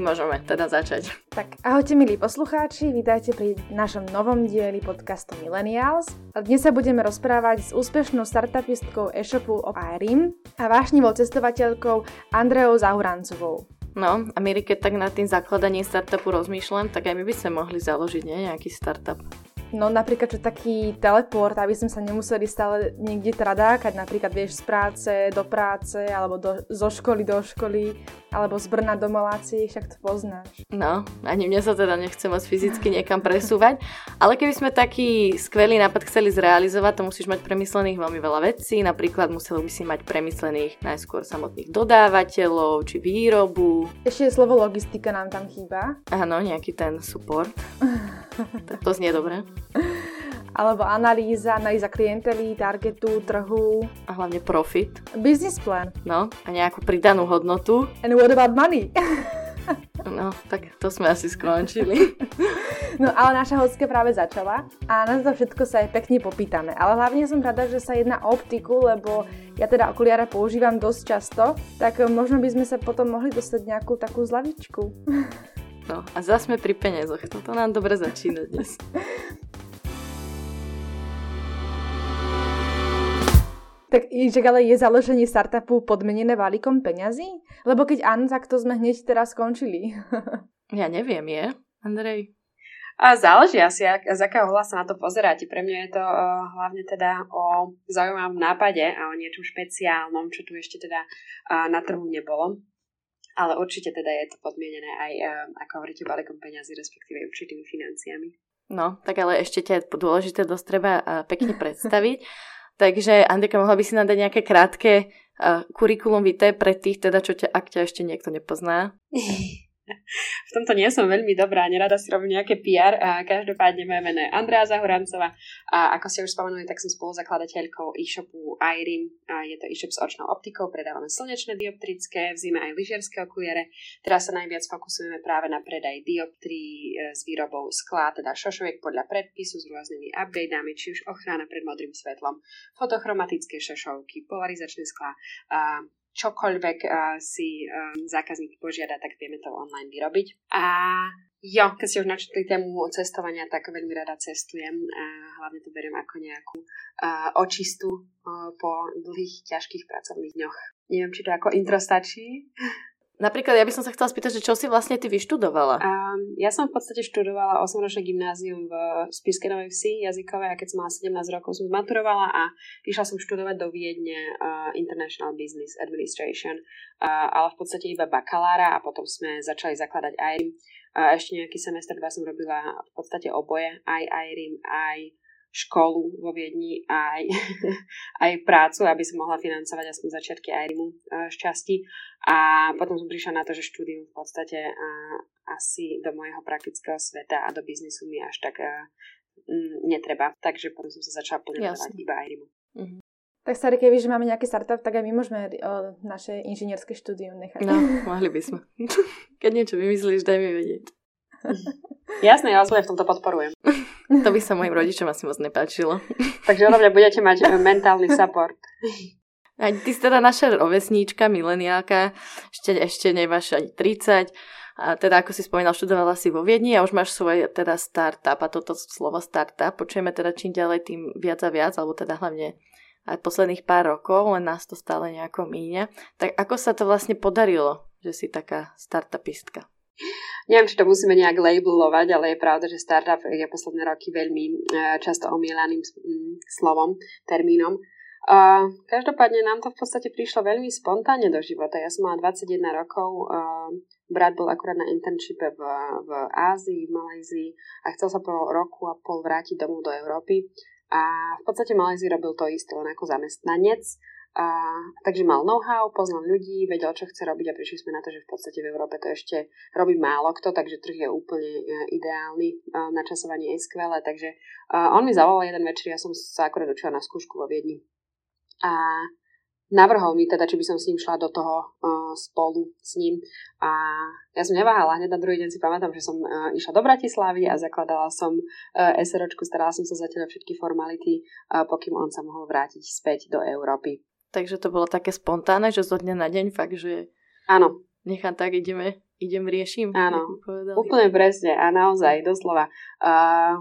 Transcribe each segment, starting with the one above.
asi môžeme teda začať. Tak ahojte milí poslucháči, vítajte pri našom novom dieli podcastu Millennials. Dnes sa budeme rozprávať s úspešnou startupistkou e-shopu of Irim a vášnivou cestovateľkou Andreou Zahurancovou. No, a my keď tak nad tým zakladaním startupu rozmýšľam, tak aj my by sme mohli založiť nie, nejaký startup. No napríklad, čo taký teleport, aby sme sa nemuseli stále niekde tradákať, napríklad vieš z práce do práce, alebo do, zo školy do školy, alebo z Brna do Malácie, však to poznáš. No, ani mne sa teda nechce moc fyzicky niekam presúvať, ale keby sme taký skvelý nápad chceli zrealizovať, to musíš mať premyslených veľmi veľa vecí, napríklad musel by si mať premyslených najskôr samotných dodávateľov, či výrobu. Ešte slovo logistika nám tam chýba. Áno, nejaký ten support. to znie dobre. Alebo analýza, analýza klientely, targetu, trhu. A hlavne profit. Business plan. No, a nejakú pridanú hodnotu. And what about money? No, tak to sme asi skončili. No ale naša hostka práve začala a na to všetko sa aj pekne popýtame. Ale hlavne som rada, že sa jedná o optiku, lebo ja teda okuliare používam dosť často, tak možno by sme sa potom mohli dostať nejakú takú zlavičku. No a zase sme pri peniazoch. Toto nám dobre začína dnes. Tak že ale je založenie startupu podmenené balíkom peňazí? Lebo keď áno, tak to sme hneď teraz skončili. ja neviem, je, Andrej? A záleží asi, ak, z akého hľa sa na to pozeráte. Pre mňa je to uh, hlavne teda o zaujímavom nápade a o niečom špeciálnom, čo tu ešte teda uh, na trhu nebolo ale určite teda je to podmienené aj, eh, ako hovoríte, balíkom peňazí, respektíve určitými financiami. No, tak ale ešte ťa dôležité dosť treba eh, pekne predstaviť. Takže, Andrika, mohla by si nám dať nejaké krátke uh, kurikulum vitae pre tých, teda, čo ťa, ak ťa ešte niekto nepozná? v tomto nie som veľmi dobrá, nerada si robím nejaké PR. Každopádne moje meno je Andrea Zahorancová a ako ste už spomenuli, tak som spoluzakladateľkou e-shopu iRim. A je to e-shop s očnou optikou, predávame slnečné dioptrické, v zime aj lyžiarske okuliare. Teraz sa najviac fokusujeme práve na predaj dioptrií e, s výrobou skla, teda šošoviek podľa predpisu s rôznymi upgradeami, či už ochrana pred modrým svetlom, fotochromatické šošovky, polarizačné skla, čokoľvek uh, si um, zákazník požiada, tak vieme to online vyrobiť. A jo, keď ste už načetli tému cestovania, tak veľmi rada cestujem. A hlavne to beriem ako nejakú uh, očistu uh, po dlhých, ťažkých pracovných dňoch. Neviem, či to ako intro stačí. Napríklad ja by som sa chcela spýtať, že čo si vlastne ty vyštudovala? Um, ja som v podstate študovala 8-ročné gymnázium v Spiske Novej Vsi jazykové a keď som mala 17 rokov som zmaturovala a išla som študovať do Viedne uh, International Business Administration, uh, ale v podstate iba bakalára a potom sme začali zakladať IRIM. Uh, ešte nejaký semestr, dva som robila v podstate oboje, aj IRIM, aj školu vo Viedni aj, aj prácu, aby som mohla financovať aspoň začiatky IRIMu šťastí. A potom som prišla na to, že štúdium v podstate asi do môjho praktického sveta a do biznisu mi až tak netreba. Takže potom som sa začala podľovať iba IRIMu. Mm-hmm. Tak sa keby, že máme nejaký startup, tak aj my môžeme o, naše inžinierské štúdium nechať. No, mohli by sme. Keď niečo vymyslíš, daj mi vedieť. Jasné, ja vás v tomto podporujem. To by sa mojim rodičom asi moc nepáčilo. Takže odo mňa budete mať eh, mentálny support. A ty si teda naša rovesníčka, mileniálka, ešte, ešte nemáš ani 30. A teda ako si spomínal, študovala si vo Viedni a už máš svoj teda startup a toto slovo startup počujeme teda čím ďalej tým viac a viac, alebo teda hlavne aj posledných pár rokov, len nás to stále nejako míňa. Tak ako sa to vlastne podarilo, že si taká startupistka? Neviem, či to musíme nejak labelovať, ale je pravda, že startup je posledné roky veľmi e, často omielaným slovom, termínom. Uh, každopádne nám to v podstate prišlo veľmi spontánne do života. Ja som mala 21 rokov, brat bol akurát na internshipe v, v Ázii, v Malajzii a chcel sa po roku a pol vrátiť domov do Európy. A v podstate Malajzii robil to isté len ako zamestnanec a, takže mal know-how, poznal ľudí, vedel, čo chce robiť a prišli sme na to, že v podstate v Európe to ešte robí málo kto, takže trh je úplne e, ideálny, e, načasovanie je skvelé, takže on mi zavolal jeden večer, ja som sa akorát učila na skúšku vo Viedni. A navrhol mi teda, či by som s ním šla do toho uh, spolu s ním. A ja som neváhala, hneď na druhý deň si pamätám, že som uh, išla do Bratislavy a zakladala som uh, SROčku, starala som sa zatiaľ všetky formality, uh, pokým on sa mohol vrátiť späť do Európy. Takže to bolo také spontánne, že zo dňa na deň fakt, že Áno. nechám tak, ideme, idem riešim. Áno, úplne presne a naozaj, doslova. Uh,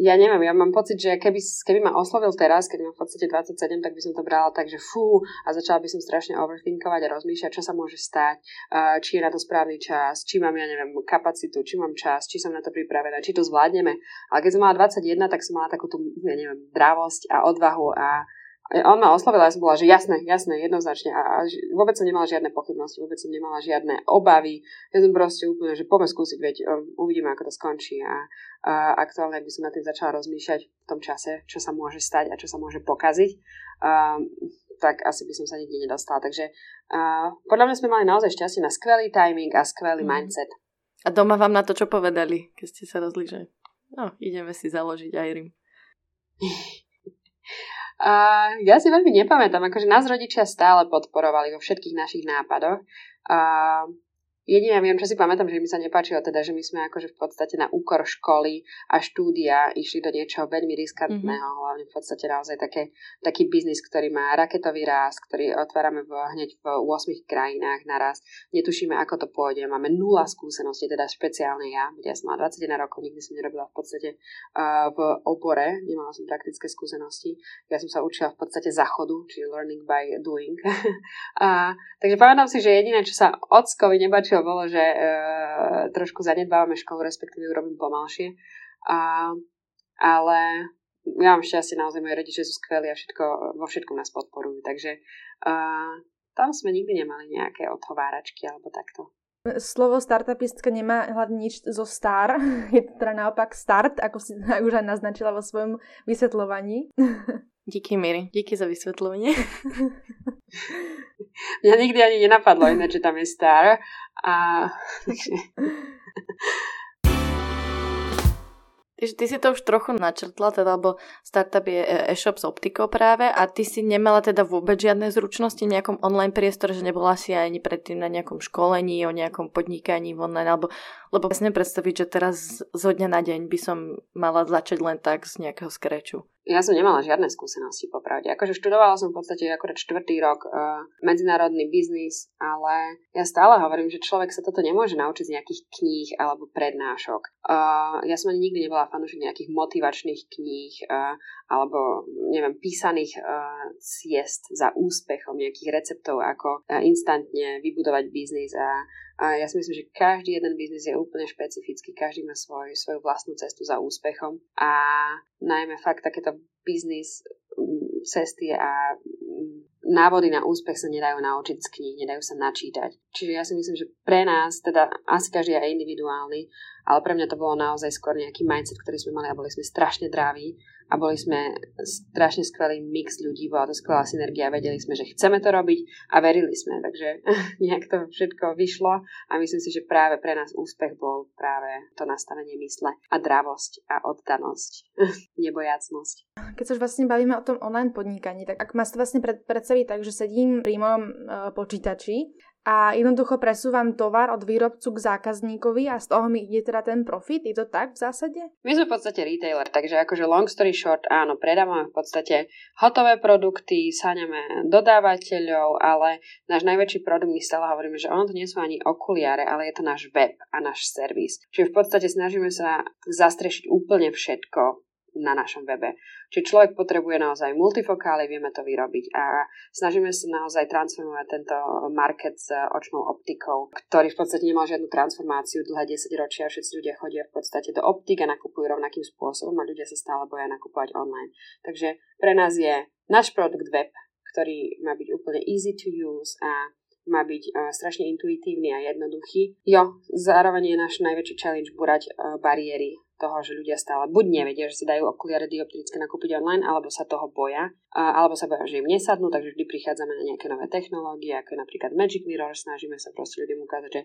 ja neviem, ja mám pocit, že keby, keby ma oslovil teraz, keď mám v podstate 27, tak by som to brala tak, že fú, a začala by som strašne overthinkovať a rozmýšľať, čo sa môže stať, uh, či je na to správny čas, či mám, ja neviem, kapacitu, či mám čas, či som na to pripravená, či to zvládneme. Ale keď som mala 21, tak som mala takú tú, ja neviem, dravosť a odvahu a on ma oslovil a ja som bola, že jasné, jasné, jednoznačne. A, a vôbec som nemala žiadne pochybnosti, vôbec som nemala žiadne obavy. Ja som proste úplne, že poďme skúsiť, veď um, uvidíme, ako to skončí. A, a aktuálne by som na tým začala rozmýšľať v tom čase, čo sa môže stať a čo sa môže pokaziť, um, tak asi by som sa nikde nedostala. Takže uh, podľa mňa sme mali naozaj šťastie na skvelý timing a skvelý mm. mindset. A doma vám na to čo povedali, keď ste sa rozli, že no, ideme si založiť Airim? A ja si veľmi nepamätám, akože nás rodičia stále podporovali vo všetkých našich nápadoch. A Jediné viem, čo si pamätám, že mi sa nepáčilo, teda, že my sme akože v podstate na úkor školy a štúdia išli do niečoho veľmi riskantného, mm-hmm. hlavne v podstate naozaj také, taký biznis, ktorý má raketový rast, ktorý otvárame v, hneď v 8 krajinách naraz. Netušíme, ako to pôjde. Máme nula skúseností, teda špeciálne ja, ja som mala 21 rokov, nikdy som nerobila v podstate uh, v obore, nemala som praktické skúsenosti. Ja som sa učila v podstate zachodu, čiže learning by doing. uh, takže pamätám si, že jediné, čo sa ockovi nebačilo to bolo, že e, trošku zanedbávame školu, respektíve ju robím pomalšie. A, ale ja mám šťastie, naozaj moji rodičia sú skvelí a všetko, vo všetkom nás podporujú. Takže e, tam sme nikdy nemali nejaké odhováračky alebo takto. Slovo startupistka nemá hlavne nič zo star, je to teda naopak start, ako si už aj naznačila vo svojom vysvetľovaní. Díky, Miri, díky za vysvetľovanie. Mňa nikdy ani nenapadlo iné, že tam je star. A... Takže ty si to už trochu načrtla, teda, lebo startup je e, e-shop s optikou práve a ty si nemala teda vôbec žiadne zručnosti v nejakom online priestore, že nebola si ani predtým na nejakom školení, o nejakom podnikaní online, alebo lebo presne predstaviť, že teraz zo dňa na deň by som mala začať len tak z nejakého skreču. Ja som nemala žiadne skúsenosti, popravde. Akože študovala som v podstate akorát čtvrtý rok uh, medzinárodný biznis, ale ja stále hovorím, že človek sa toto nemôže naučiť z nejakých kníh alebo prednášok. Uh, ja som ani nikdy nebola fanúšik nejakých motivačných kníh uh, alebo, neviem, písaných uh, ciest za úspechom, nejakých receptov, ako uh, instantne vybudovať biznis a a ja si myslím, že každý jeden biznis je úplne špecifický, každý má svoj, svoju vlastnú cestu za úspechom a najmä fakt takéto biznis mm, cesty a mm, návody na úspech sa nedajú naučiť z kníh, nedajú sa načítať. Čiže ja si myslím, že pre nás, teda asi každý je individuálny, ale pre mňa to bolo naozaj skôr nejaký mindset, ktorý sme mali a boli sme strašne drávi a boli sme strašne skvelý mix ľudí, bola to skvelá synergia, vedeli sme, že chceme to robiť a verili sme, takže nejak to všetko vyšlo a myslím si, že práve pre nás úspech bol práve to nastavenie mysle a dravosť a oddanosť, nebojacnosť. Keď sa už vlastne bavíme o tom online podnikaní, tak ak ma to vlastne predstaviť tak, že sedím pri mojom uh, počítači a jednoducho presúvam tovar od výrobcu k zákazníkovi a z toho mi ide teda ten profit. Je to tak v zásade? My sme v podstate retailer, takže akože long story short, áno, predávame v podstate hotové produkty, sáňame dodávateľov, ale náš najväčší produkt, my stále hovoríme, že ono to nie sú ani okuliare, ale je to náš web a náš servis. Čiže v podstate snažíme sa zastrešiť úplne všetko na našom webe. Čiže človek potrebuje naozaj multifokály, vieme to vyrobiť a snažíme sa naozaj transformovať tento market s očnou optikou, ktorý v podstate nemal žiadnu transformáciu dlhé 10 ročia. Všetci ľudia chodia v podstate do optik a nakupujú rovnakým spôsobom a ľudia sa stále boja nakupovať online. Takže pre nás je náš produkt web, ktorý má byť úplne easy to use a má byť uh, strašne intuitívny a jednoduchý. Jo, zároveň je náš najväčší challenge burať uh, bariéry toho, že ľudia stále buď nevedia, že sa dajú okuliare dioptrické nakúpiť online, alebo sa toho boja, alebo sa boja, že im nesadnú, takže vždy prichádzame na nejaké nové technológie, ako je napríklad Magic Mirror, snažíme sa proste ľuďom ukázať, že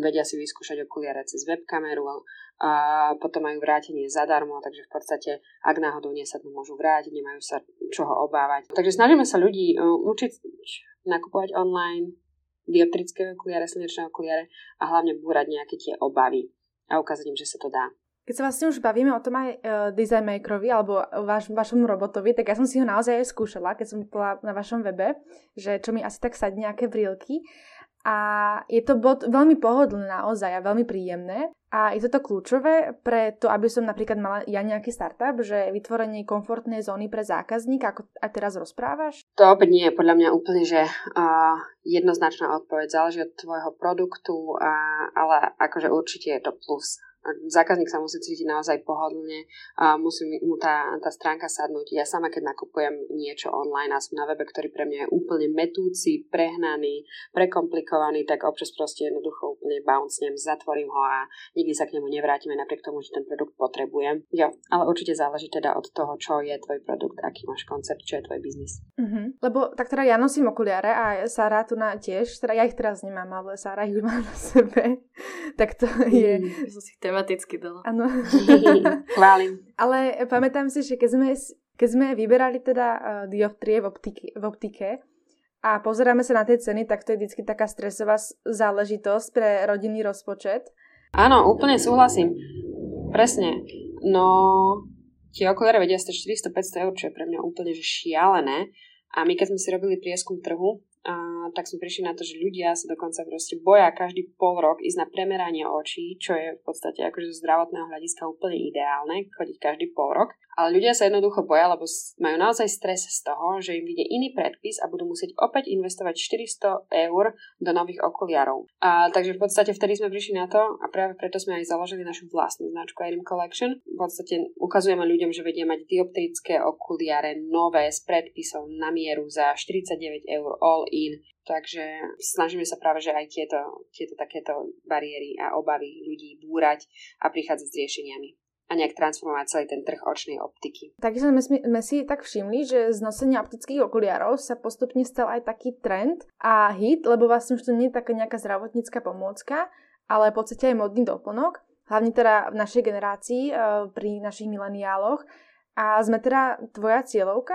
vedia si vyskúšať okuliare cez webkameru a potom majú vrátenie zadarmo, takže v podstate, ak náhodou nesadnú, môžu vrátiť, nemajú sa čoho obávať. Takže snažíme sa ľudí uh, učiť nakupovať online, dioptrické okuliare, slnečné okuliare a hlavne búrať nejaké tie obavy a ukázať im, že sa to dá. Keď sa vlastne už bavíme o tom aj uh, design makerovi alebo vaš, vašom robotovi, tak ja som si ho naozaj aj skúšala, keď som bola na vašom webe, že čo mi asi tak sadne nejaké brílky. a je to bod veľmi pohodlné naozaj a veľmi príjemné. A je toto kľúčové pre to, aby som napríklad mala ja nejaký startup, že vytvorenie komfortnej zóny pre zákazníka, ako aj teraz rozprávaš? To opäť nie je podľa mňa úplne, že uh, jednoznačná odpoveď záleží od tvojho produktu, uh, ale akože určite je to plus zákazník sa musí cítiť naozaj pohodlne a musí mu tá, tá stránka sadnúť. Ja sama, keď nakupujem niečo online a som na webe, ktorý pre mňa je úplne metúci, prehnaný, prekomplikovaný, tak občas proste jednoducho úplne bouncem, zatvorím ho a nikdy sa k nemu nevrátime napriek tomu, že ten produkt potrebujem. Jo, ale určite záleží teda od toho, čo je tvoj produkt, aký máš koncept, čo je tvoj biznis. Mm-hmm. Lebo tak teda ja nosím okuliare a Sara tu na tiež, teda ja ich teraz nemám, ale Sara ich má na sebe. tak to je... Mm, tematicky dala. Áno. Chválim. Ale pamätám si, že keď sme, keď sme vyberali teda uh, dioptrie v optike, v optike a pozeráme sa na tie ceny, tak to je vždy taká stresová záležitosť pre rodinný rozpočet. Áno, úplne súhlasím. Presne. No, tie okuliare vedia stať 400-500 eur, čo je pre mňa úplne že šialené. A my keď sme si robili prieskum trhu, a, tak sme prišli na to, že ľudia sa dokonca proste boja každý pol rok ísť na premeranie očí, čo je v podstate akože z zdravotného hľadiska úplne ideálne, chodiť každý pol rok. Ale ľudia sa jednoducho boja, lebo majú naozaj stres z toho, že im vyjde iný predpis a budú musieť opäť investovať 400 eur do nových okuliarov. A, takže v podstate vtedy sme prišli na to a práve preto sme aj založili našu vlastnú značku Erim Collection. V podstate ukazujeme ľuďom, že vedia mať dioptrické okuliare nové s predpisom na mieru za 49 eur all in. Takže snažíme sa práve, že aj tieto, tieto takéto bariéry a obavy ľudí búrať a prichádzať s riešeniami a nejak transformovať celý ten trh očnej optiky. Takže sme, sme si tak všimli, že z nosenia optických okuliarov sa postupne stal aj taký trend a hit, lebo vlastne už to nie je taká nejaká zdravotnícka pomôcka, ale v podstate aj modný doplnok, hlavne teda v našej generácii, e, pri našich mileniáloch. A sme teda tvoja cieľovka?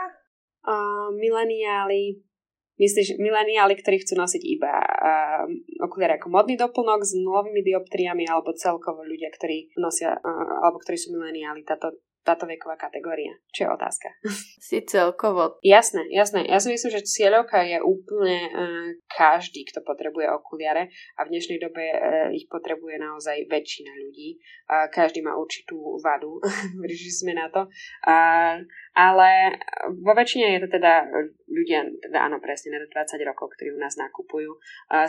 Uh, mileniáli Myslíš mileniáli, ktorí chcú nosiť iba uh, okuliare ako modný doplnok s nulovými dioptriami alebo celkovo ľudia, ktorí nosia, uh, alebo ktorí sú mileniáli, táto, táto veková kategória? Čo je otázka? Si celkovo. Jasné, jasné. Ja si myslím, že cieľovka je úplne uh, každý, kto potrebuje okuliare a v dnešnej dobe uh, ich potrebuje naozaj väčšina ľudí. Uh, každý má určitú vadu, prišli sme na to. Uh, ale vo väčšine je to teda ľudia, teda áno, presne na 20 rokov, ktorí u nás nakupujú.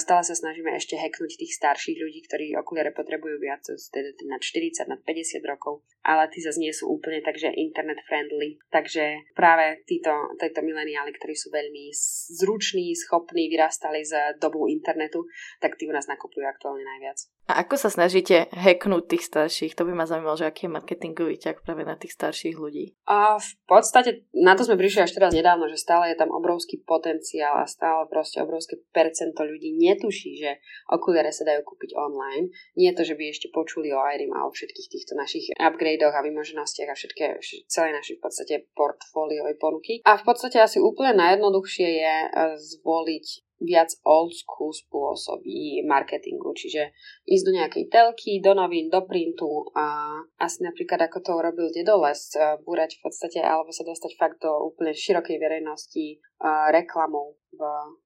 Stále sa snažíme ešte hacknúť tých starších ľudí, ktorí okuliare potrebujú viac, teda na 40, na 50 rokov, ale tí zase nie sú úplne takže internet friendly. Takže práve títo, títo mileniáli, ktorí sú veľmi zruční, schopní, vyrastali z dobu internetu, tak tí u nás nakupujú aktuálne najviac. A ako sa snažíte hacknúť tých starších? To by ma zaujímalo, že aký je marketingový ťah práve na tých starších ľudí. A v podstate na to sme prišli až teraz nedávno, že stále je tam obrovský potenciál a stále proste obrovské percento ľudí netuší, že okuliare sa dajú kúpiť online. Nie je to, že by ešte počuli o Irim a o všetkých týchto našich upgradeoch a vymoženostiach a všetké, celé naše v podstate portfóliovej ponuky. A v podstate asi úplne najjednoduchšie je e, zvoliť viac old school spôsoby marketingu, čiže ísť do nejakej telky, do novín, do printu a asi napríklad ako to urobil Dedoles, búrať v podstate alebo sa dostať fakt do úplne širokej verejnosti reklamou v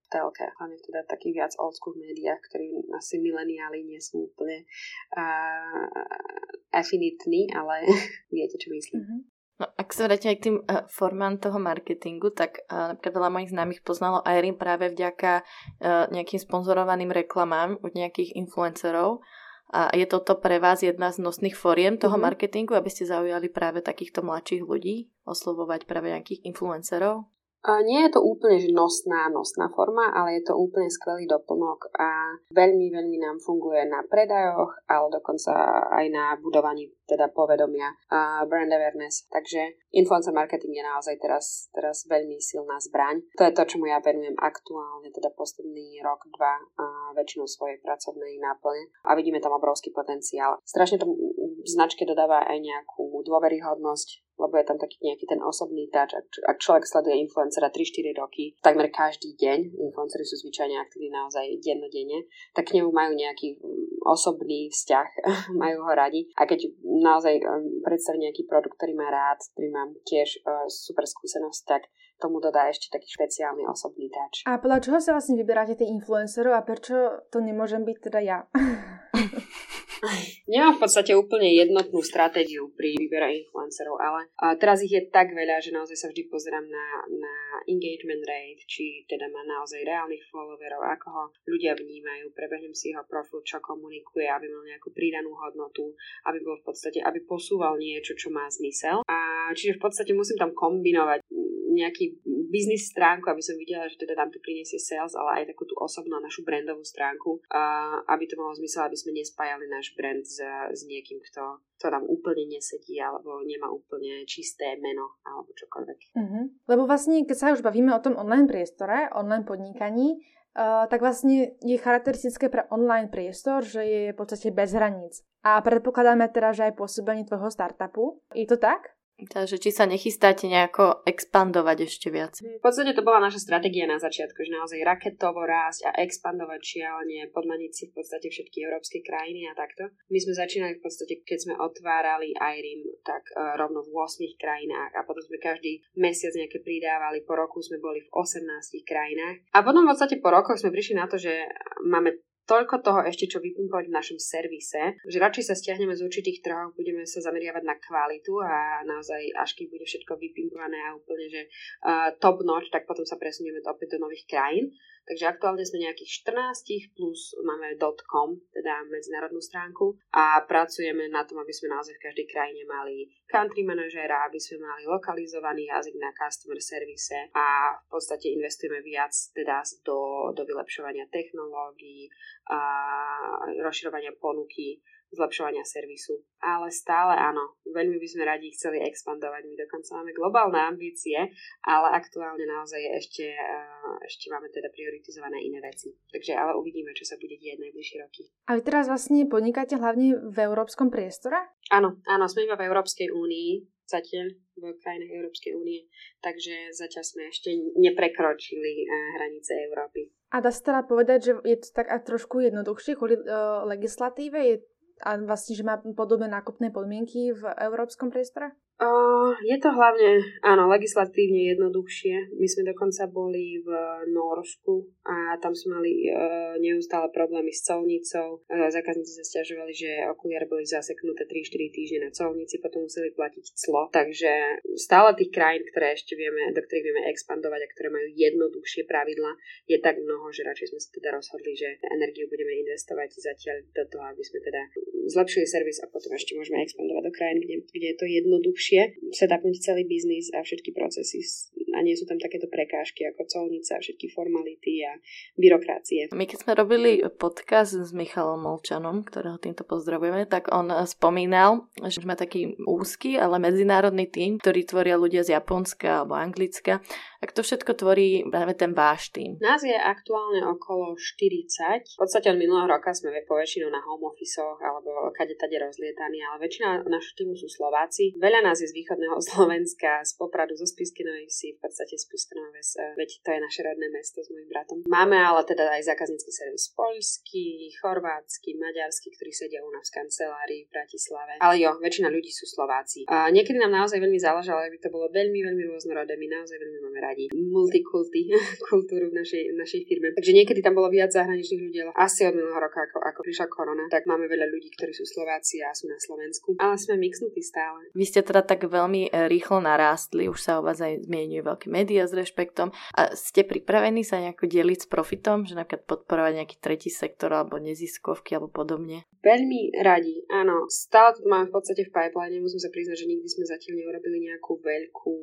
telke, hlavne teda takých viac old school médiách, ktorí asi mileniáli nie sú úplne uh, afinitní, ale viete, čo myslím. Mm-hmm. No, ak sa vrátime k tým uh, formám toho marketingu, tak uh, napríklad veľa mojich známych poznalo Irene práve vďaka uh, nejakým sponzorovaným reklamám od nejakých influencerov. A je toto pre vás jedna z nosných foriem toho mm-hmm. marketingu, aby ste zaujali práve takýchto mladších ľudí, oslovovať práve nejakých influencerov? Nie je to úplne že nosná, nosná forma, ale je to úplne skvelý doplnok a veľmi, veľmi nám funguje na predajoch, ale dokonca aj na budovaní teda povedomia a brand awareness. Takže influencer marketing je naozaj teraz, teraz veľmi silná zbraň. To je to, čomu ja venujem aktuálne, teda posledný rok, dva a väčšinu svojej pracovnej náplne a vidíme tam obrovský potenciál. Strašne to značke dodáva aj nejakú nejakú dôveryhodnosť, lebo je tam taký nejaký ten osobný touch. Ak, ak človek sleduje influencera 3-4 roky, takmer každý deň, influencery sú zvyčajne aktívni naozaj dennodenne, tak k nemu majú nejaký mm, osobný vzťah, majú ho radi. A keď naozaj um, predstaví nejaký produkt, ktorý má rád, ktorý mám tiež uh, super skúsenosť, tak tomu dodá ešte taký špeciálny osobný touch. A podľa čoho sa vlastne vyberáte tých influencerov a prečo to nemôžem byť teda ja? Nemám v podstate úplne jednotnú stratégiu pri výbere influencerov, ale teraz ich je tak veľa, že naozaj sa vždy pozerám na, na engagement rate, či teda má naozaj reálnych followerov, ako ho ľudia vnímajú, prebehnem si jeho profil, čo komunikuje, aby mal nejakú pridanú hodnotu, aby bol v podstate, aby posúval niečo, čo má zmysel. A čiže v podstate musím tam kombinovať nejaký biznis stránku, aby som videla, že teda tam to priniesie sales, ale aj takú tú osobnú našu brandovú stránku, aby to malo zmysel, aby sme nespájali náš brand s, s niekým, kto, kto nám úplne nesedí alebo nemá úplne čisté meno alebo čokoľvek. Uh-huh. Lebo vlastne, keď sa už bavíme o tom online priestore, online podnikaní, Uh, tak vlastne je charakteristické pre online priestor, že je v podstate bez hraníc. A predpokladáme teda, že aj pôsobenie tvojho startupu. Je to tak? Takže či sa nechystáte nejako expandovať ešte viac? V podstate to bola naša stratégia na začiatku, že naozaj raketovo rásť a expandovať šialene, podmaniť si v podstate všetky európske krajiny a takto. My sme začínali v podstate, keď sme otvárali IRIM, tak uh, rovno v 8 krajinách a potom sme každý mesiac nejaké pridávali. Po roku sme boli v 18 krajinách. A potom v podstate po rokoch sme prišli na to, že máme toľko toho ešte, čo vypumpovať v našom servise, že radšej sa stiahneme z určitých trhov, budeme sa zameriavať na kvalitu a naozaj, až keď bude všetko vypimpované a úplne, že uh, top notch, tak potom sa presunieme opäť do nových krajín. Takže aktuálne sme nejakých 14 plus máme .com, teda medzinárodnú stránku a pracujeme na tom, aby sme naozaj v každej krajine mali country manažera, aby sme mali lokalizovaný jazyk na customer service a v podstate investujeme viac teda do, do vylepšovania technológií a rozširovania ponuky zlepšovania servisu. Ale stále áno, veľmi by sme radi chceli expandovať. My dokonca máme globálne ambície, ale aktuálne naozaj ešte, eh, ešte máme teda prioritizované iné veci. Takže ale uvidíme, čo sa bude diať najbližšie roky. A vy teraz vlastne podnikáte hlavne v európskom priestore? Áno, áno, sme iba v Európskej únii, zatiaľ v krajinách Európskej únie, takže zatiaľ sme ešte neprekročili eh, hranice Európy. A dá sa teda povedať, že je to tak a trošku jednoduchšie kvôli uh, legislatíve? Je a vlastne, že má podobné nákupné podmienky v európskom priestore? Uh, je to hlavne, áno, legislatívne jednoduchšie. My sme dokonca boli v Norsku a tam sme mali uh, neustále problémy s colnicou. Uh, zákazníci sa stiažovali, že okuliare boli zaseknuté 3-4 týždne na colnici, potom museli platiť clo. Takže stále tých krajín, ktoré ešte vieme, do ktorých vieme expandovať a ktoré majú jednoduchšie pravidla, je tak mnoho, že radšej sme sa teda rozhodli, že energiu budeme investovať zatiaľ do toho, aby sme teda zlepšili servis a potom ešte môžeme expandovať do krajín, kde, kde je to jednoduchšie jednoduchšie setupnúť celý biznis a všetky procesy a nie sú tam takéto prekážky ako colnica, všetky formality a byrokracie. My keď sme robili podcast s Michalom Molčanom, ktorého týmto pozdravujeme, tak on spomínal, že má taký úzky, ale medzinárodný tým, ktorý tvoria ľudia z Japonska alebo Anglicka. Ak to všetko tvorí práve ten váš tým? Nás je aktuálne okolo 40. V podstate od minulého roka sme poväčšinou na home office alebo kade tade rozlietaní, ale väčšina našho týmu sú Slováci. Veľa nás je z východného Slovenska, z Popradu, zo Spiskinovej si, v podstate z Piskanové, veď to je naše rodné mesto s mojim bratom. Máme ale teda aj zákaznícky servis poľský, chorvátsky, maďarský, ktorí sedia u nás v kancelárii v Bratislave. Ale jo, väčšina ľudí sú Slováci. A niekedy nám naozaj veľmi záležalo, aby to bolo veľmi, veľmi rôznorodé. My naozaj veľmi máme radi multikulty kultúru v našej, v našej firme. Takže niekedy tam bolo viac zahraničných ľudí, ale asi od minulého roka, ako, ako prišla korona, tak máme veľa ľudí, ktorí sú Slováci a sú na Slovensku. Ale sme mixnutí stále. Vy ste teda tak veľmi e, rýchlo narástli, už sa o vás aj zmieňujú veľké médiá s rešpektom. A ste pripravení sa nejako deliť s profitom, že napríklad podporovať nejaký tretí sektor alebo neziskovky alebo podobne? Veľmi radi, áno. Stále to máme v podstate v pipeline, musím sa priznať, že nikdy sme zatiaľ neurobili nejakú veľkú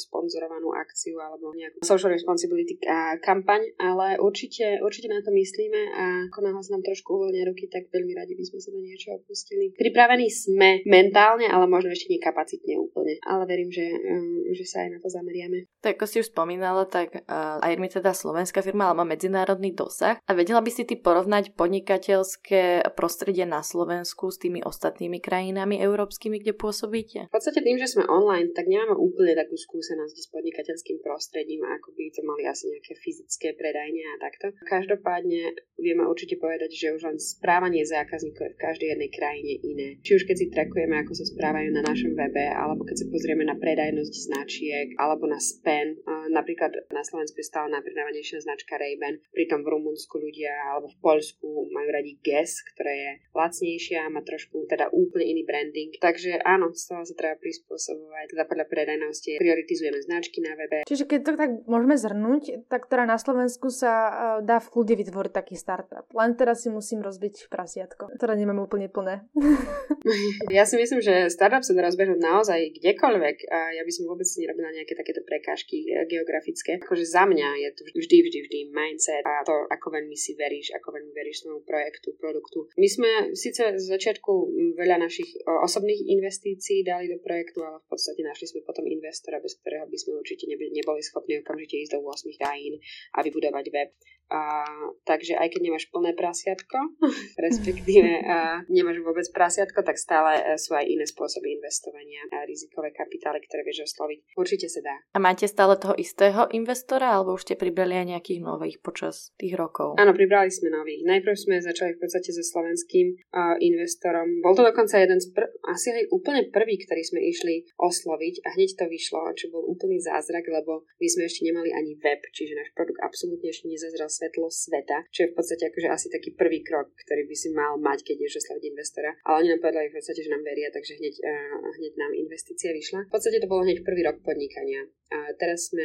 sponzorovanú akciu alebo nejakú social responsibility kampaň, ale určite, určite na to myslíme a ako náhle sa nám trošku uvoľnia ruky, tak veľmi radi by sme sa do niečo opustili. Pripravení sme mentálne, ale možno ešte nie kapacitne úplne, ale verím, že, um, že sa aj na to zameriame. Tak ako si už spomínala, tak uh, my teda slovenská firma, ale má medzinárodný dosah. A vedela by si ty porovnať podnikateľské prostredie na Slovensku s tými ostatnými krajinami európskymi, kde pôsobíte? V podstate tým, že sme online, tak nemáme úplne takú skúsenosť s podnikateľským prostredím, ako by to mali asi nejaké fyzické predajne a takto. Každopádne vieme určite povedať, že už len správanie zákazníkov je v každej jednej krajine iné. Či už keď si trakujeme, ako sa správajú na našom webe, alebo keď sa pozrieme na predajnosť značiek, alebo na spen. Napríklad na Slovensku je stále najpredávanejšia značka Ray-Ban, pritom v Rumunsku ľudia alebo v Poľsku majú radi Guess, ktorá je lacnejšia a má trošku teda úplne iný branding. Takže áno, z toho sa treba prispôsobovať. Teda podľa predajnosti prioritizujeme značky na webe. Čiže keď to tak môžeme zhrnúť, tak teda na Slovensku sa e, dá v kľude vytvoriť taký startup. Len teraz si musím rozbiť prasiatko, ktoré nemáme úplne plné. ja si myslím, že startup sa dá rozbehnúť naozaj kdekoľvek a ja by som vôbec nerobila nejaké takéto prekážky e, geografické. Akože za mňa je to vždy, vždy, vždy mindset a to, ako veľmi si veríš, ako veľmi veríš svojmu projektu, produktu. My sme síce z začiatku veľa našich osobných investícií dali do projektu, ale v podstate našli sme potom investora, bez ktorého by sme určite neboli schopní okamžite ísť do 8 krajín a vybudovať web. A, takže aj keď nemáš plné prasiatko, respektíve a nemáš vôbec prasiatko, tak stále e, sú aj iné spôsoby investovania a rizikové kapitály, ktoré vieš osloviť. Určite sa dá. A máte stále toho istého investora, alebo už ste pribrali aj nejakých nových počas tých rokov? Áno, pribrali sme nových. Najprv sme začali v podstate so slovenským uh, investorom. Bol to dokonca jeden z pr- asi aj úplne prvý, ktorý sme išli osloviť a hneď to vyšlo, čo bol úplný zázrak, lebo my sme ešte nemali ani web, čiže náš produkt absolútne ešte nezazrel svetlo sveta, čo je v podstate akože asi taký prvý krok, ktorý by si mal mať, keď ideš osloviť investora. Ale oni nám povedali v podstate, že nám veria, takže hneď, uh, hneď nám investícia vyšla. V podstate to bolo hneď prvý rok podnikania. A teraz sme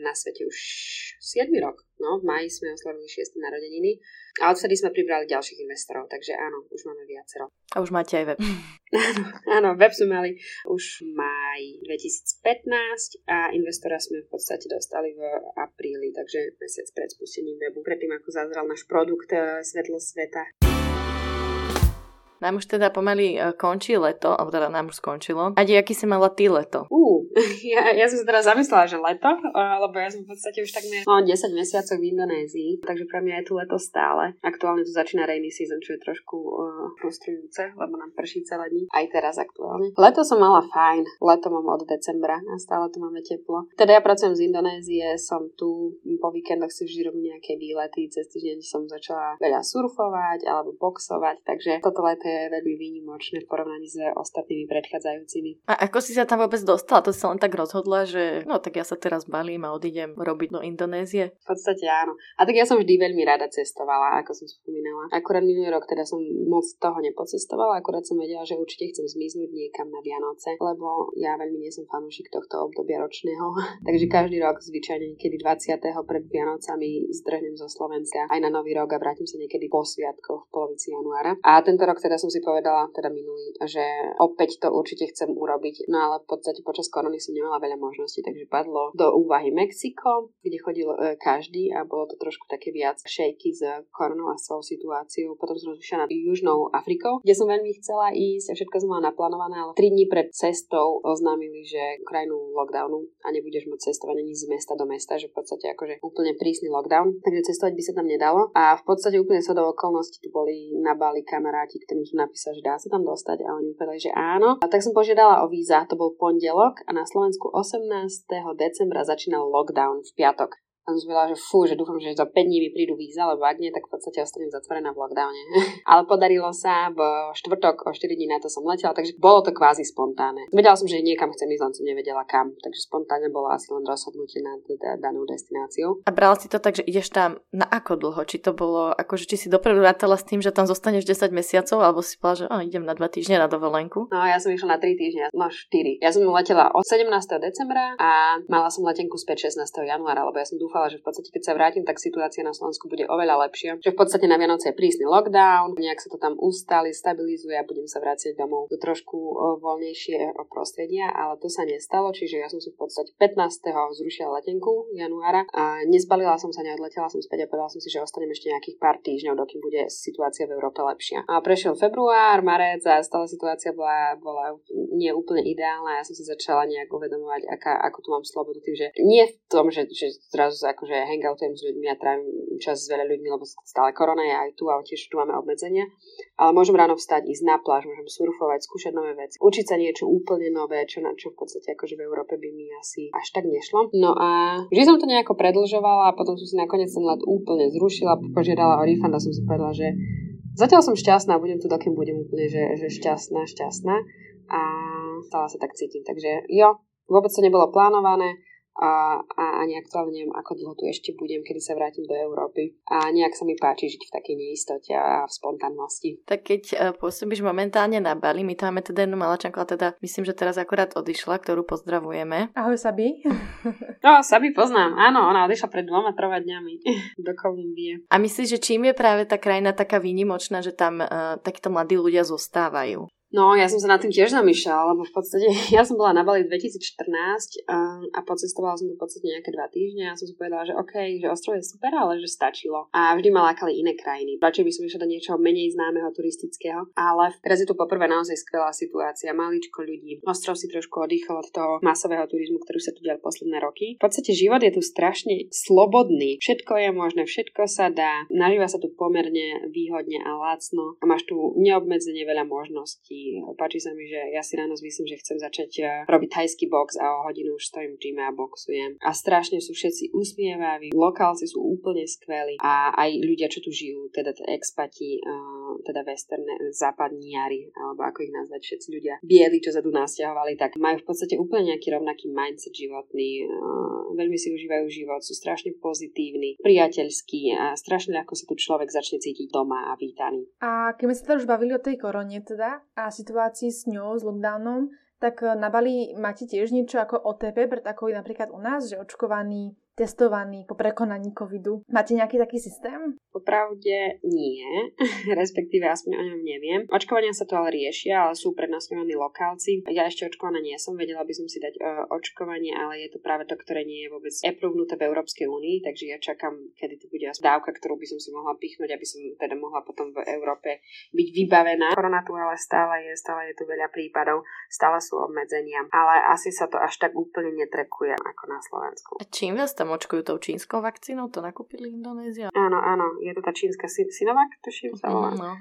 na svete už 7 rok. No, v maji sme oslavili 6. narodeniny a odvtedy sme pribrali ďalších investorov, takže áno, už máme viacero. A už máte aj web. áno, áno, web sme mali už v máji 2015 a investora sme v podstate dostali v apríli, takže mesiac pred spustením webu, predtým ako zazral náš produkt eh, Svetlo sveta. Nám už teda pomaly e, končí leto, alebo teda nám už skončilo. A aký si mala ty leto? Uh, ja, ja som sa teda zamyslela, že leto, lebo ja som v podstate už takmer no, 10 mesiacov v Indonézii, takže pre mňa je tu leto stále. Aktuálne tu začína rainy season, čo je trošku uh, frustrujúce, lebo nám prší celé dní. Aj teraz aktuálne. Leto som mala fajn. Leto mám od decembra a stále tu máme teplo. Teda ja pracujem z Indonézie, som tu po víkendoch si vždy robím nejaké výlety, cez týždeň som začala veľa surfovať alebo boxovať, takže toto leto je veľmi výnimočné v porovnaní s ostatnými predchádzajúcimi. A ako si sa tam vôbec dostala? To sa len tak rozhodla, že no tak ja sa teraz balím a odídem robiť do Indonézie? V podstate áno. A tak ja som vždy veľmi rada cestovala, ako som spomínala. Akurát minulý rok teda som moc toho nepocestovala, akurát som vedela, že určite chcem zmiznúť niekam na Vianoce, lebo ja veľmi nie som fanúšik tohto obdobia ročného. Takže každý rok zvyčajne niekedy 20. pred Vianocami zdrhnem zo Slovenska aj na Nový rok a vrátim sa niekedy po sviatkoch v polovici januára. A tento rok teda som si povedala, teda minulý, že opäť to určite chcem urobiť, no ale v podstate počas korony som nemala veľa možností, takže padlo do úvahy Mexiko, kde chodil e, každý a bolo to trošku také viac šejky s koronou a s situáciou. Potom som rozlišila nad Južnou Afrikou, kde som veľmi chcela ísť a všetko som mala naplánované, ale 3 dní pred cestou oznámili, že krajinu lockdownu a nebudeš môcť cestovať ani z mesta do mesta, že v podstate akože úplne prísny lockdown, takže cestovať by sa tam nedalo. A v podstate úplne sa do okolností tu boli na Bali kamaráti, ktorým som napísala, že dá sa tam dostať a oni povedali, že áno. A tak som požiadala o víza, to bol pondelok a na Slovensku 18. decembra začínal lockdown v piatok. Som že fú, že dúfam, že za 5 dní mi prídu víza, lebo ak nie, tak v podstate ostanem zatvorená v lockdowne. Ale podarilo sa, v štvrtok o 4 dní na to som letela, takže bolo to kvázi spontánne. Vedela som, že niekam chcem ísť, len som nevedela kam, takže spontánne bolo asi len rozhodnutie na danú destináciu. A brala si to tak, že ideš tam na ako dlho? Či to bolo, akože či si dopredu rátala s tým, že tam zostaneš 10 mesiacov, alebo si povedala, že oh, idem na 2 týždne na dovolenku? No ja som išla na 3 týždne, no 4. Ja som letela od 17. decembra a mala som letenku späť 16. januára, lebo ja som dúfala, dúfala, že v podstate keď sa vrátim, tak situácia na Slovensku bude oveľa lepšia. Že v podstate na Vianoce je prísny lockdown, nejak sa to tam ustali, stabilizuje a budem sa vrátiť domov do trošku voľnejšieho prostredia, ale to sa nestalo, čiže ja som si v podstate 15. zrušila letenku januára a nezbalila som sa, neodletela som späť a povedala som si, že ostanem ešte nejakých pár týždňov, dokým bude situácia v Európe lepšia. A prešiel február, marec a stále situácia bola, bola nie ideálna. Ja som si začala nejak uvedomovať, aká, ako tu mám slobodu tým, že nie v tom, že, že zrazu akože hangoutujem s ľuďmi a trávim čas s veľa ľuďmi, lebo stále korona je aj tu a tiež tu máme obmedzenia. Ale môžem ráno vstať, ísť na pláž, môžem surfovať, skúšať nové veci, učiť sa niečo úplne nové, čo, na, čo v podstate akože v Európe by mi asi až tak nešlo. No a vždy som to nejako predlžovala a potom som si nakoniec ten let úplne zrušila, požiadala o refund a som si povedala, že Zatiaľ som šťastná, budem tu, dokým budem úplne, že, že šťastná, šťastná a stále sa tak cítim. Takže jo, vôbec to nebolo plánované, a, a ani aktuálne neviem, ako dlho tu ešte budem, kedy sa vrátim do Európy. A nejak sa mi páči žiť v takej neistote a v spontánnosti. Tak keď uh, pôsobíš momentálne na Bali, my tam máme teda jednu malačanku, a teda myslím, že teraz akorát odišla, ktorú pozdravujeme. Ahoj Sabi. no, Sabi poznám, áno, ona odišla pred dvoma, troma dňami do Kolumbie. A myslíš, že čím je práve tá krajina taká výnimočná, že tam uh, takíto mladí ľudia zostávajú? No, ja som sa nad tým tiež zamýšľala, lebo v podstate ja som bola na Bali 2014 a, a pocestovala som tu v podstate nejaké dva týždne a som si povedala, že OK, že ostrov je super, ale že stačilo. A vždy ma lákali iné krajiny. Radšej by som išla do niečoho menej známeho turistického, ale teraz je tu poprvé naozaj skvelá situácia. Maličko ľudí. Ostrov si trošku oddychol od toho masového turizmu, ktorý sa tu dial posledné roky. V podstate život je tu strašne slobodný. Všetko je možné, všetko sa dá. Nažíva sa tu pomerne výhodne a lacno a máš tu neobmedzene veľa možností Páči sa mi, že ja si ráno myslím, že chcem začať eh, robiť thajský box a o hodinu už stojím v gyme a boxujem. A strašne sú všetci usmievaví, lokálci sú úplne skvelí a aj ľudia, čo tu žijú, teda expati, eh, teda westerne, západniari, alebo ako ich nazvať, všetci ľudia bieli, čo sa tu nasťahovali, tak majú v podstate úplne nejaký rovnaký mindset životný, eh, veľmi si užívajú život, sú strašne pozitívni, priateľskí a strašne ako sa tu človek začne cítiť doma a vítaný. A keď sme sa teda už bavili o tej korone teda a situácii s ňou, s lockdownom, tak eh, na Bali máte tiež niečo ako OTP, pre takový napríklad u nás, že očkovaný testovaní po prekonaní covidu. Máte nejaký taký systém? Popravde nie, respektíve aspoň o ňom neviem. Očkovania sa to ale riešia, ale sú prednostňovaní lokálci. Ja ešte očkovaná nie som, vedela by som si dať uh, očkovanie, ale je to práve to, ktoré nie je vôbec approvnuté v Európskej únii, takže ja čakám, kedy to bude dávka, ktorú by som si mohla pichnúť, aby som teda mohla potom v Európe byť vybavená. Korona tu ale stále je, stále je tu veľa prípadov, stále sú obmedzenia, ale asi sa to až tak úplne netrekuje ako na Slovensku. A čím vás tam tam očkujú tou čínskou vakcínou, to nakúpili Indonézia. Áno, áno, je to tá čínska Sinovac, tuším sa volá. No.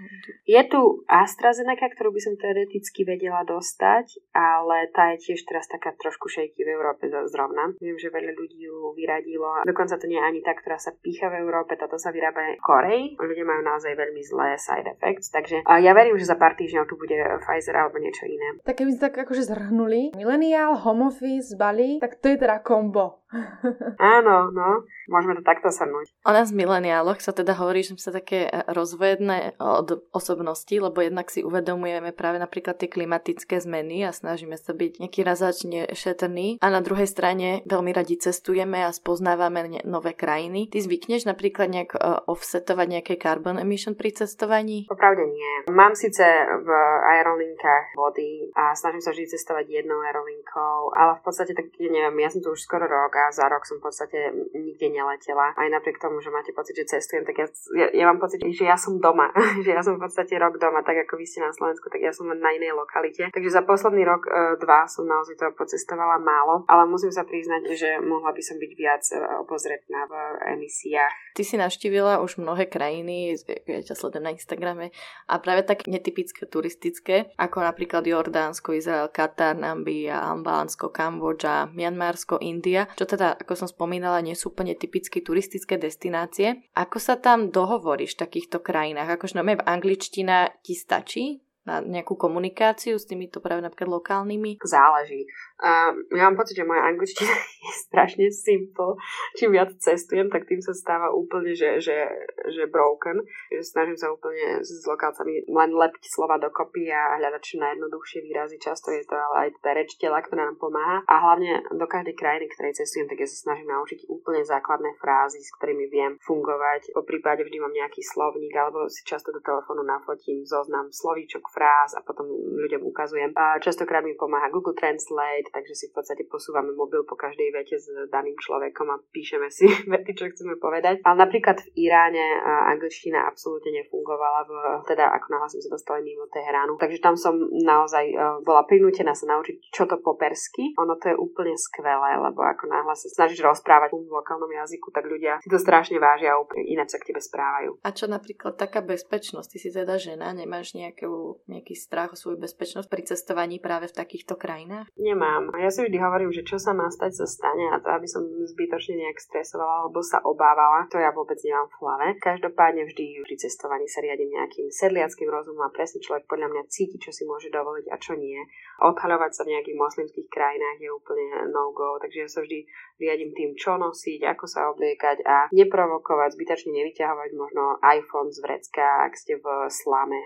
Je tu AstraZeneca, ktorú by som teoreticky vedela dostať, ale tá je tiež teraz taká trošku šejky v Európe zrovna. Viem, že veľa ľudí ju vyradilo. Dokonca to nie je ani tá, ktorá sa pícha v Európe, táto sa vyrába v Koreji. Ľudia majú naozaj veľmi zlé side effects, takže ja verím, že za pár týždňov tu bude Pfizer alebo niečo iné. Tak keby ste tak akože zhrnuli, millennial, home office, Bali, tak to je teda kombo. Áno, no. Môžeme to takto shrnúť. O nás mileniáloch sa teda hovorí, že sme sa také e, rozvedné od osobnosti, lebo jednak si uvedomujeme práve napríklad tie klimatické zmeny a snažíme sa byť nejaký razačne šetrný a na druhej strane veľmi radi cestujeme a spoznávame nové krajiny. Ty zvykneš napríklad nejak e, offsetovať nejaké carbon emission pri cestovaní? Popravde nie. Mám síce v aerolinkách vody a snažím sa vždy cestovať jednou aerolinkou, ale v podstate tak neviem, ja som tu už skoro rok a za rok som v podstate nikde neletela. Aj napriek tomu, že máte pocit, že cestujem, tak ja, ja, ja mám pocit, že ja som doma. že ja som v podstate rok doma, tak ako vy ste na Slovensku, tak ja som na inej lokalite. Takže za posledný rok, e, dva som naozaj toho pocestovala málo, ale musím sa priznať, že mohla by som byť viac e, obozretná v emisiách. Ty si navštívila už mnohé krajiny, ja ťa sledujem na Instagrame, a práve tak netypické turistické, ako napríklad Jordánsko, Izrael, Katar, Nambia, Albánsko, Kambodža, Mianmarsko, India, čo teda, ako som spomínala, nie sú úplne typicky turistické destinácie. Ako sa tam dohovoríš v takýchto krajinách? Akože no v angličtina ti stačí? Na nejakú komunikáciu s týmito práve napríklad lokálnymi? Záleží. Uh, ja mám pocit, že moja angličtina je strašne simple. Čím viac cestujem, tak tým sa stáva úplne, že, že, že broken. Že snažím sa úplne s lokálcami len lepiť slova dokopy a hľadať čo najjednoduchšie výrazy. Často je to ale aj tá reč tela, ktorá nám pomáha. A hlavne do každej krajiny, ktorej cestujem, tak ja sa snažím naučiť úplne základné frázy, s ktorými viem fungovať. Po prípade vždy mám nejaký slovník, alebo si často do telefónu nafotím zoznam slovíčok, fráz a potom ľuďom ukazujem. A častokrát mi pomáha Google Translate, takže si v podstate posúvame mobil po každej vete s daným človekom a píšeme si vety, čo chceme povedať. Ale napríklad v Iráne angličtina absolútne nefungovala, v, teda ako náhle som sa dostala mimo Teheránu. Takže tam som naozaj uh, bola prinútená sa naučiť, čo to po persky. Ono to je úplne skvelé, lebo ako náhle sa snažíš rozprávať v lokálnom jazyku, tak ľudia si to strašne vážia a úplne ináč sa k tebe správajú. A čo napríklad taká bezpečnosť? Ty si teda žena, nemáš nejakú, nejaký strach o svoju bezpečnosť pri cestovaní práve v takýchto krajinách? Nemám ja si vždy hovorím, že čo sa má stať, sa stane a to, aby som zbytočne nejak stresovala alebo sa obávala, to ja vôbec nemám v hlave. Každopádne vždy pri cestovaní sa riadím nejakým sedliackým rozumom a presne človek podľa mňa cíti, čo si môže dovoliť a čo nie. Odhaľovať sa v nejakých moslimských krajinách je úplne no-go, takže ja sa vždy riadím tým, čo nosiť, ako sa obliekať a neprovokovať, zbytočne nevyťahovať možno iPhone z vrecka, ak ste v slame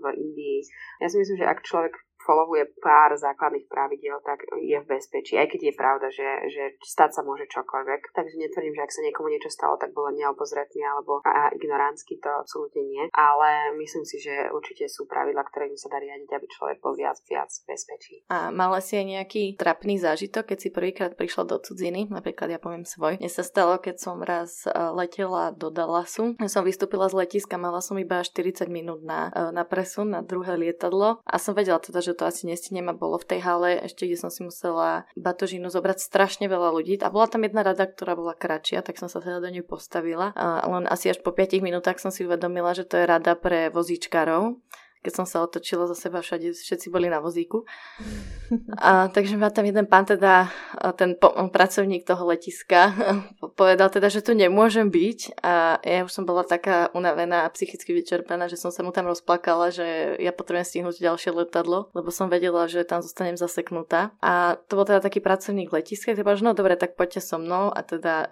v Indii. Ja si myslím, že ak človek followuje pár základných pravidiel, tak je v bezpečí. Aj keď je pravda, že, že stať sa môže čokoľvek. Takže netvrdím, že ak sa niekomu niečo stalo, tak bolo neobozretný alebo a, a to absolútne nie. Ale myslím si, že určite sú pravidla, ktorými sa dá riadiť, aby človek bol viac, viac v bezpečí. A mala si aj nejaký trapný zážitok, keď si prvýkrát prišla do cudziny? Napríklad ja poviem svoj. Mne sa stalo, keď som raz e, letela do Dallasu. Ja som vystúpila z letiska, mala som iba 40 minút na, e, na presun na druhé lietadlo a som vedela teda, že to asi nestihnem a bolo v tej hale ešte, kde som si musela batožinu zobrať strašne veľa ľudí a bola tam jedna rada, ktorá bola kratšia, tak som sa teda do nej postavila. A len asi až po 5 minútach som si uvedomila, že to je rada pre vozíčkarov keď som sa otočila za seba, všade všetci boli na vozíku. A, takže ma tam jeden pán teda, ten po, pracovník toho letiska, povedal teda, že tu nemôžem byť a ja už som bola taká unavená a psychicky vyčerpaná, že som sa mu tam rozplakala, že ja potrebujem stihnúť ďalšie letadlo, lebo som vedela, že tam zostanem zaseknutá. A to bol teda taký pracovník letiska, ktorý povedal, že no dobre, tak poďte so mnou a teda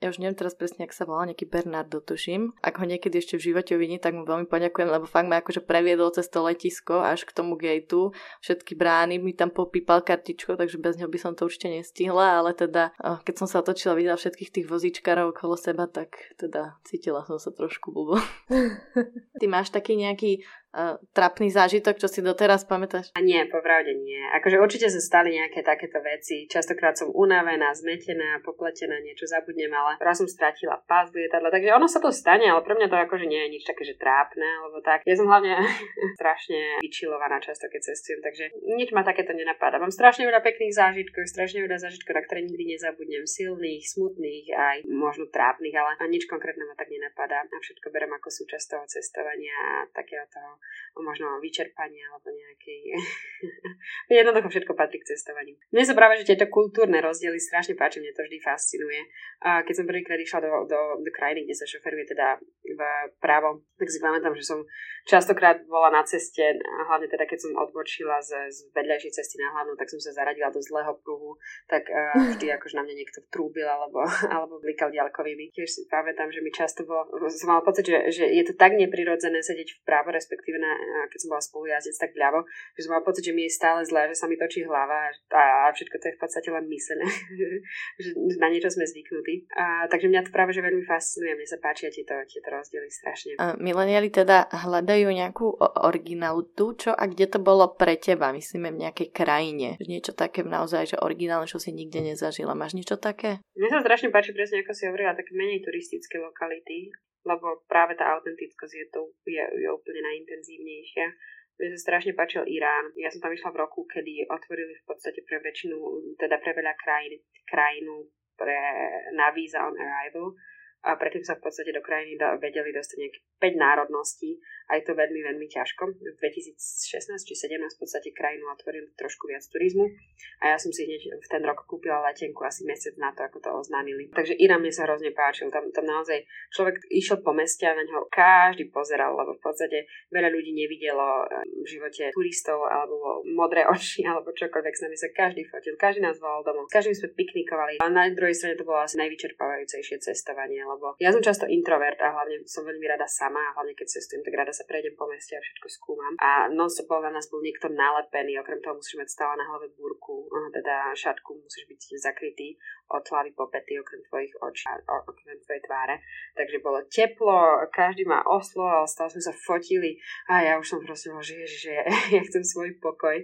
ja už neviem teraz presne, ak sa volá, nejaký Bernardo, tuším. Ak ho niekedy ešte v živote uvidím, tak mu veľmi poďakujem, lebo fakt ma akože previedol cez to letisko až k tomu gateu. Všetky brány mi tam popípal kartičko, takže bez neho by som to určite nestihla, ale teda oh, keď som sa otočila, videla všetkých tých vozíčkarov okolo seba, tak teda cítila som sa trošku blbo. Ty máš taký nejaký uh, trapný zážitok, čo si doteraz pamätáš? A nie, popravde nie. Akože určite sa stali nejaké takéto veci. Častokrát som unavená, zmetená, popletená, niečo zabudnem, ale raz som stratila pás lietadla, takže ono sa to stane, ale pre mňa to akože nie je nič také, že trápne, alebo tak. Ja som hlavne strašne vyčilovaná často, keď cestujem, takže nič ma takéto nenapadá. Mám strašne veľa pekných zážitkov, strašne veľa zážitkov, na ktoré nikdy nezabudnem. Silných, smutných, aj možno trápnych, ale nič konkrétne ma tak nenapadá. A všetko berem ako súčasť toho cestovania a takého toho možno vyčerpania alebo nejakej... Jednoducho všetko patrí k cestovaniu. Mne sa práve, že tieto kultúrne rozdiely strašne páči, mne to vždy fascinuje. A keď som prvýkrát išla do, do, do krajiny, kde sa šoferuje teda v právo, tak si pamätám, že som častokrát bola na ceste, a hlavne teda keď som odbočila z, z vedľajšej cesty na hlavnú, tak som sa zaradila do zlého pruhu, tak uh, vždy akože na mňa niekto trúbil alebo, alebo blikal ďalkovými. Tiež si pamätám, že mi často bolo, som mala pocit, že, že je to tak neprirodzené sedieť vpravo, respektíve na, keď som bola spolujazdec, tak vľavo, že som mala pocit, že mi je stále zlé, že sa mi točí hlava a, a všetko to je v podstate len myslené, že na niečo sme zvyknutí. A, takže mňa to práve že veľmi fascinuje, mne sa páčia tieto, tieto rozdiely strašne. A mileniali teda hľadajú nejakú originalitu, čo a kde to bolo pre teba, myslíme v nejakej krajine. Niečo také naozaj, že originálne, čo si nikde nezažila. Máš niečo také? Mne sa strašne páči presne, ako si hovorila, také menej turistické lokality, lebo práve tá autentickosť je, to, je, je úplne najintenzívnejšia. Mne sa strašne páčil Irán. Ja som tam išla v roku, kedy otvorili v podstate pre väčšinu, teda pre veľa krajín, krajinu pre, na visa on arrival a predtým sa v podstate do krajiny vedeli dostať nejaké 5 národností a je to veľmi, veľmi ťažko. V 2016 či 2017 v podstate krajinu otvorili trošku viac turizmu a ja som si hneď v ten rok kúpila letenku asi mesiac na to, ako to oznámili. Takže Irán mne sa hrozne páčil. Tam, tam naozaj človek išiel po meste a na ňo každý pozeral, lebo v podstate veľa ľudí nevidelo eh, v živote turistov alebo modré oči alebo čokoľvek s nami sa každý fotil, každý nás volal domov, každým sme piknikovali a na druhej strane to bolo asi najvyčerpávajúcejšie cestovanie, lebo ja som často introvert a hlavne som veľmi rada sama a hlavne keď cestujem, tak rada sa prejdem po meste a všetko skúmam. A non bol na nás bol niekto nalepený, okrem toho musíš mať stále na hlave búrku, teda šatku, musíš byť zakrytý od hlavy po pety, okrem tvojich očí, okrem tvojej tváre. Takže bolo teplo, každý má oslo, ale stále sme sa fotili a ja už som proste že, že ja chcem svoj pokoj.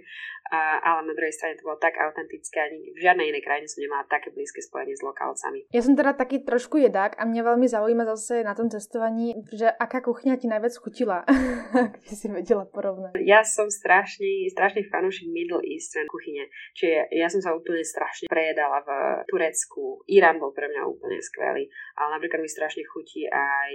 A, ale na druhej strane to bolo tak autentické, ani v žiadnej inej krajine som nemala také blízke spojenie s lokálcami. Ja som teda taký trošku jedák a mňa veľmi zaujíma zase na tom cestovaní, že aká kuchňa ti najviac chutila, ak by si vedela porovnať. Ja som strašný, strašný fanúšik Middle Eastern kuchyne, čiže ja som sa úplne strašne prejedala v Turecku. Irán bol pre mňa úplne skvelý, ale napríklad mi strašne chutí aj,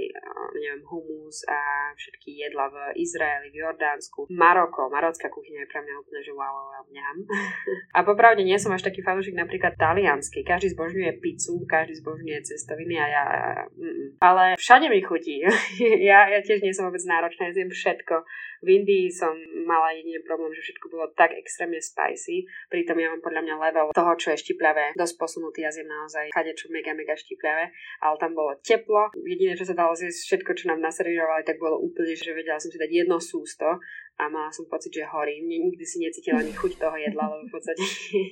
neviem, humus a všetky jedla v Izraeli, v Jordánsku. Maroko, marocká kuchyňa je pre mňa úplne, že wow, mňam. A popravde nie som až taký fanúšik napríklad taliansky. Každý zbožňuje pizzu, každý zbožňuje cestoviny a ja... Mm, ale všade mi chutí. ja, ja tiež nie som vôbec náročná, ja zjem všetko. V Indii som mala jediný problém, že všetko bolo tak extrémne spicy, pritom ja mám podľa mňa level toho, čo je štiplavé, dosť posunutý, ja zjem naozaj chade, čo mega, mega štiplavé, ale tam bolo teplo, jediné, čo sa dalo zjesť, všetko, čo nám naservírovali, tak bolo úplne, že vedela som si dať jedno sústo a mala som pocit, že horím. Nikdy si necítila ani chuť toho jedla, lebo v podstate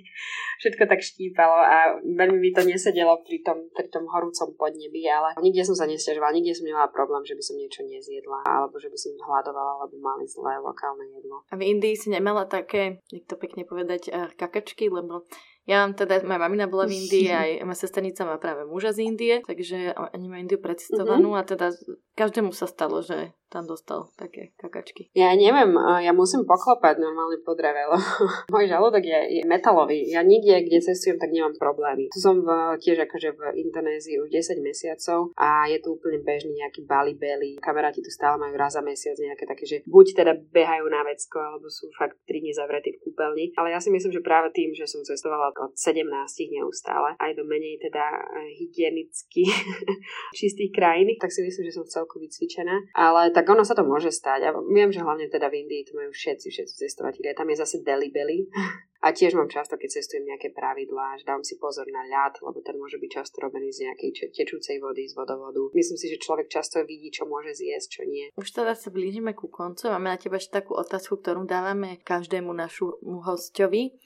všetko tak štípalo a veľmi mi to nesedelo pri tom, pri tom horúcom podnebi, ale nikde som sa nestiažovala, nikde som nemala problém, že by som niečo nezjedla, alebo že by som hľadovala, alebo mali zlé lokálne jedlo. A v Indii si nemala také, jak to pekne povedať, eh, kakačky, lebo ja mám teda, moja mamina bola v Indii, aj moja sesternica má práve muža z Indie, takže oni majú Indiu predstavovanú mm-hmm. a teda každému sa stalo, že tam dostal také kakačky. Ja neviem, ja musím poklopať normálne po dreve, lebo môj žalúdok je, je metalový. Ja nikde, kde cestujem, tak nemám problémy. Tu som v, tiež akože v Indonézii už 10 mesiacov a je tu úplne bežný nejaký Bali Belly. Kamaráti tu stále majú raz za mesiac nejaké také, že buď teda behajú na vecko, alebo sú fakt 3 dní zavretí v kúpeľni. Ale ja si myslím, že práve tým, že som cestovala od 17 neustále, aj do menej teda eh, hygienicky čistých krajín, tak si myslím, že som celku vycvičená. Ale tak ono sa to môže stať. A viem, že hlavne teda v Indii to majú všetci, všetci cestovatelia. Tam je zase delibeli. A tiež mám často, keď cestujem nejaké pravidlá, že dám si pozor na ľad, lebo ten môže byť často robený z nejakej tečúcej vody, z vodovodu. Myslím si, že človek často vidí, čo môže zjesť, čo nie. Už teda sa blížime ku koncu. Máme na teba ešte takú otázku, ktorú dávame každému našu hostovi.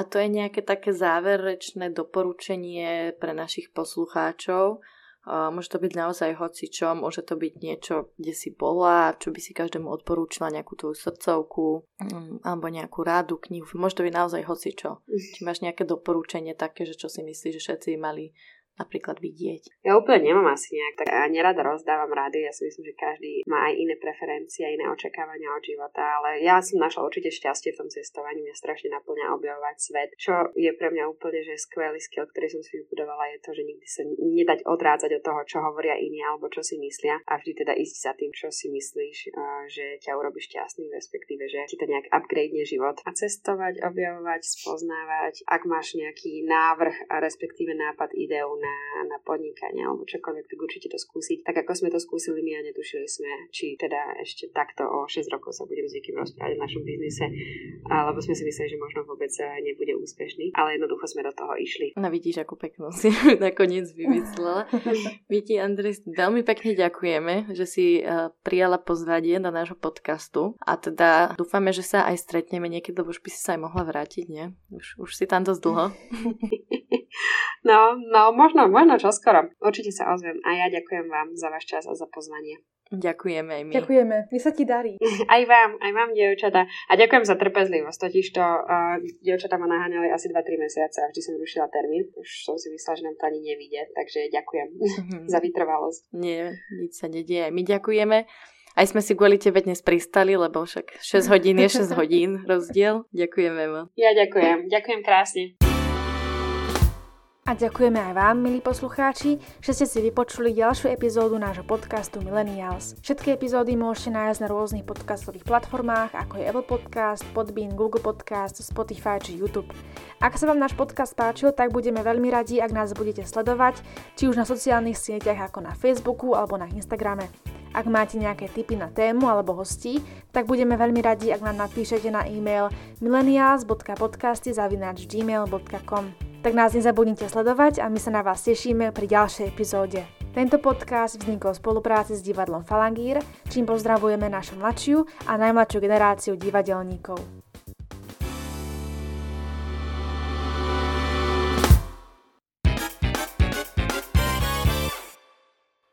A to je nejaké také záverečné doporučenie pre našich poslucháčov, Môže to byť naozaj čo, môže to byť niečo, kde si bola, čo by si každému odporúčila, nejakú tvoju srdcovku, mm, alebo nejakú rádu, knihu. Môže to byť naozaj čo. Či máš nejaké doporučenie také, že čo si myslíš, že všetci mali napríklad vidieť? Ja úplne nemám asi nejak, tak ja nerada rozdávam rady, ja si myslím, že každý má aj iné preferencie, iné očakávania od života, ale ja som našla určite šťastie v tom cestovaní, mňa strašne naplňa objavovať svet, čo je pre mňa úplne že skvelý skill, ktorý som si vybudovala, je to, že nikdy sa nedať odrádzať od toho, čo hovoria iní alebo čo si myslia a vždy teda ísť za tým, čo si myslíš, že ťa urobí šťastný, respektíve, že ti to nejak upgrade život a cestovať, objavovať, spoznávať, ak máš nejaký návrh a respektíve nápad, ideu na na, podnikanie alebo čokoľvek, tak určite to skúsiť. Tak ako sme to skúsili my a netušili sme, či teda ešte takto o 6 rokov sa budeme s niekým rozprávať v našom biznise, alebo sme si mysleli, že možno vôbec nebude úspešný, ale jednoducho sme do toho išli. No vidíš, akú peknú si nakoniec vymyslela. Viti, Andrej, veľmi pekne ďakujeme, že si uh, prijala pozvanie do nášho podcastu a teda dúfame, že sa aj stretneme niekedy, lebo už by si sa aj mohla vrátiť, nie? Už, už si tam dosť dlho. no, no, možno, možno čoskoro. Určite sa ozvem. A ja ďakujem vám za váš čas a za pozvanie. Ďakujeme aj my. Ďakujeme. My sa ti darí. Aj vám, aj vám, dievčata. A ďakujem za trpezlivosť. Totiž to uh, dievčata ma naháňali asi 2-3 mesiace a vždy som rušila termín. Už som si myslela, že nám to ani nevíde. Takže ďakujem mm-hmm. za vytrvalosť. Nie, nič sa nedieje. My ďakujeme. Aj sme si kvôli tebe dnes pristali, lebo však 6 hodín je 6 hodín rozdiel. Ďakujeme vám. Ja ďakujem. Ďakujem krásne. A ďakujeme aj vám, milí poslucháči, že ste si vypočuli ďalšiu epizódu nášho podcastu Millennials. Všetky epizódy môžete nájsť na rôznych podcastových platformách, ako je Apple Podcast, Podbean, Google Podcast, Spotify či YouTube. Ak sa vám náš podcast páčil, tak budeme veľmi radi, ak nás budete sledovať, či už na sociálnych sieťach ako na Facebooku alebo na Instagrame. Ak máte nejaké tipy na tému alebo hostí, tak budeme veľmi radi, ak nám napíšete na e-mail millennials.podcasty.gmail.com tak nás nezabudnite sledovať a my sa na vás tešíme pri ďalšej epizóde. Tento podcast vznikol v spolupráci s divadlom Falangír, čím pozdravujeme našu mladšiu a najmladšiu generáciu divadelníkov.